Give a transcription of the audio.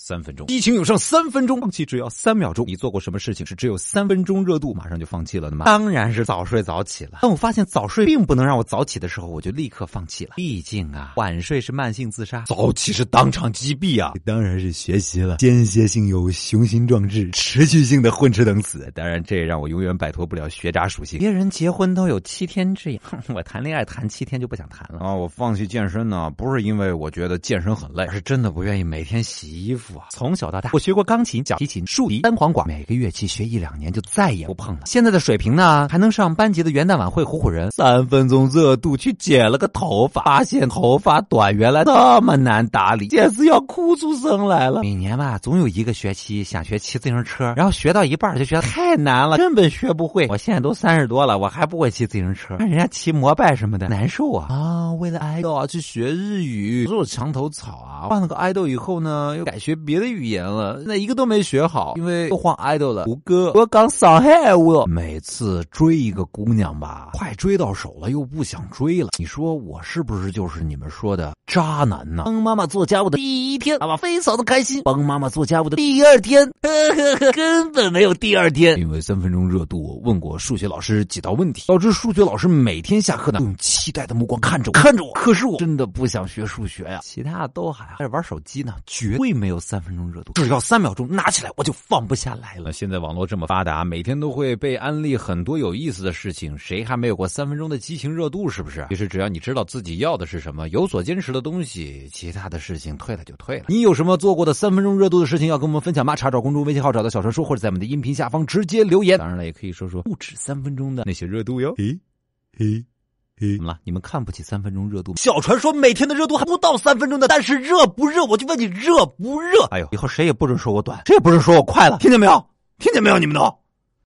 三分钟，激情有上三分钟，放弃只要三秒钟。你做过什么事情是只有三分钟热度马上就放弃了的吗？当然是早睡早起了。但我发现早睡并不能让我早起的时候，我就立刻放弃了。毕竟啊，晚睡是慢性自杀，早起是当场击毙啊！当然是学习了，间歇性有雄心壮志，持续性的混吃等死。当然，这也让我永远摆脱不了学渣属性。别人结婚都有七天之痒，我谈恋爱谈七天就不想谈了啊！我放弃健身呢，不是因为我觉得健身很累，而是真的不愿意每天洗衣服。从小到大，我学过钢琴、小提琴、竖笛、单簧管，每个乐器学一两年就再也不碰了。现在的水平呢，还能上班级的元旦晚会唬唬人。三分钟热度去剪了个头发，发现头发短原来那么难打理，简直要哭出声来了。每年吧，总有一个学期想学骑自行车，然后学到一半就觉得太难了，根本学不会。我现在都三十多了，我还不会骑自行车，看人家骑摩拜什么的，难受啊！啊，为了爱豆啊去学日语，做墙头草啊。换了个爱豆以后呢，又改学。别的语言了，那一个都没学好，因为都换 idol 了。胡歌，我刚上海我每次追一个姑娘吧，快追到手了，又不想追了。你说我是不是就是你们说的渣男呢？帮妈妈做家务的第一天，爸爸非常的开心；帮妈妈做家务的第二天，呵呵呵，根本没有第二天。因为三分钟热度，问过数学老师几道问题，导致数学老师每天下课呢，用期待的目光看着我，看着我。可是我真的不想学数学呀，其他的都还还是玩手机呢，绝对没有。三分钟热度，只要三秒钟拿起来我就放不下来了。现在网络这么发达，每天都会被安利很多有意思的事情，谁还没有过三分钟的激情热度？是不是？其实只要你知道自己要的是什么，有所坚持的东西，其他的事情退了就退了。你有什么做过的三分钟热度的事情要跟我们分享吗？查找公众微信号，找到小传说，或者在我们的音频下方直接留言。当然了，也可以说说不止三分钟的那些热度哟。诶，诶。怎么了？你们看不起三分钟热度？小传说每天的热度还不到三分钟的，但是热不热？我就问你热不热？哎呦，以后谁也不准说我短，谁也不准说我快了，听见没有？听见没有？你们都。